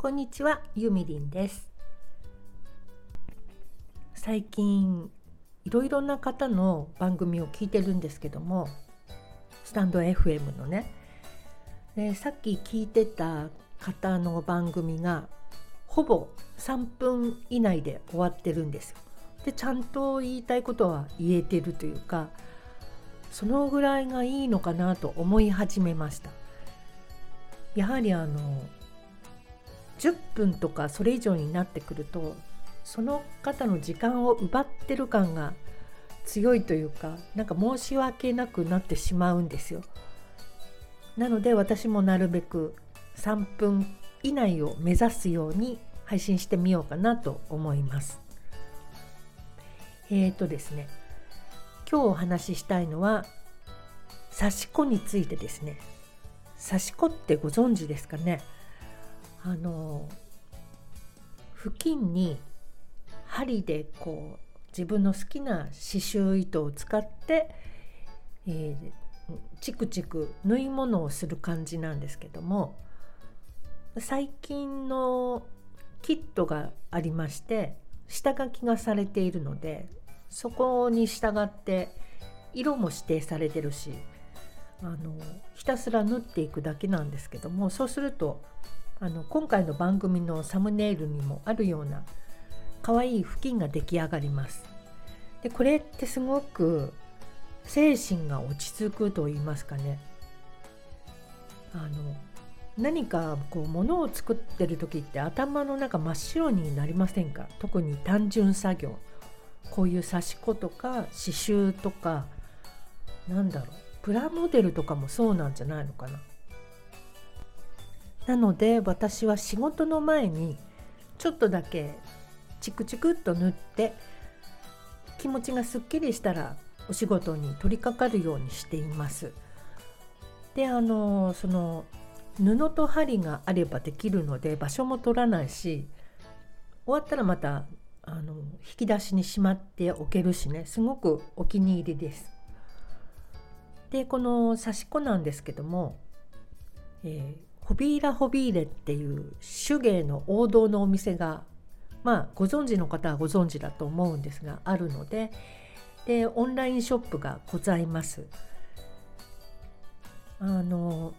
こんにちは、ゆみりんです最近いろいろな方の番組を聞いてるんですけどもスタンド FM のねでさっき聞いてた方の番組がほぼ3分以内で終わってるんですよ。でちゃんと言いたいことは言えてるというかそのぐらいがいいのかなと思い始めました。やはりあの10分とかそれ以上になってくるとその方の時間を奪ってる感が強いというかなんか申し訳なくなってしまうんですよ。なので私もなるべく3分以内を目指すように配信してみようかなと思います。えーとですね今日お話ししたいのは刺し子についてですね。刺し子ってご存知ですかね？あの布巾に針でこう自分の好きな刺繍糸を使って、えー、チクチク縫い物をする感じなんですけども最近のキットがありまして下書きがされているのでそこに従って色も指定されてるしあのひたすら縫っていくだけなんですけどもそうするとあの今回の番組のサムネイルにもあるような可愛い布巾が出来上がります。でこれってすごく精神が落ち着くと言いますかね。あの何かこう物を作ってる時って頭の中真っ白になりませんか？特に単純作業。こういう刺し子とか刺繍とかなんだろう。プラモデルとかもそうなんじゃないのかな。なので私は仕事の前にちょっとだけチクチクっと塗って気持ちがすっきりしたらお仕事に取り掛かるようにしています。であのその布と針があればできるので場所も取らないし終わったらまたあの引き出しにしまっておけるしねすごくお気に入りです。でこの刺し子なんですけども、えーホビーラ・ホビーレっていう手芸の王道のお店がまあご存知の方はご存知だと思うんですがあるのででオンラインショップがございます。あの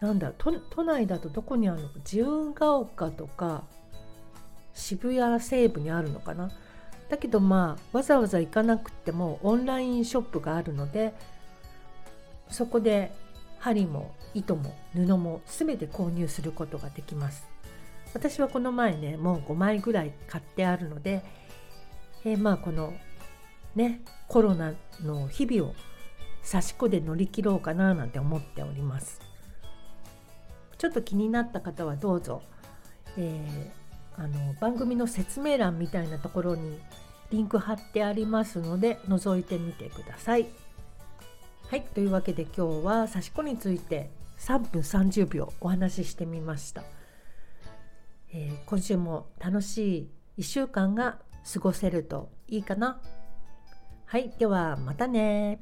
なんだ都都内だとどこにあるの？か自由が丘とか渋谷西部にあるのかな？だけどまあわざわざ行かなくてもオンラインショップがあるのでそこで針も糸も布も全て購入することができます。私はこの前ねもう5枚ぐらい買ってあるので、えー、まあこのねコロナの日々を刺し子で乗り切ろうかななんて思っております。ちょっと気になった方はどうぞ、えー、あの番組の説明欄みたいなところにリンク貼ってありますので覗いてみてください。はいというわけで今日は刺し子について3分30秒お話ししてみました、えー、今週も楽しい1週間が過ごせるといいかな。はいではまたね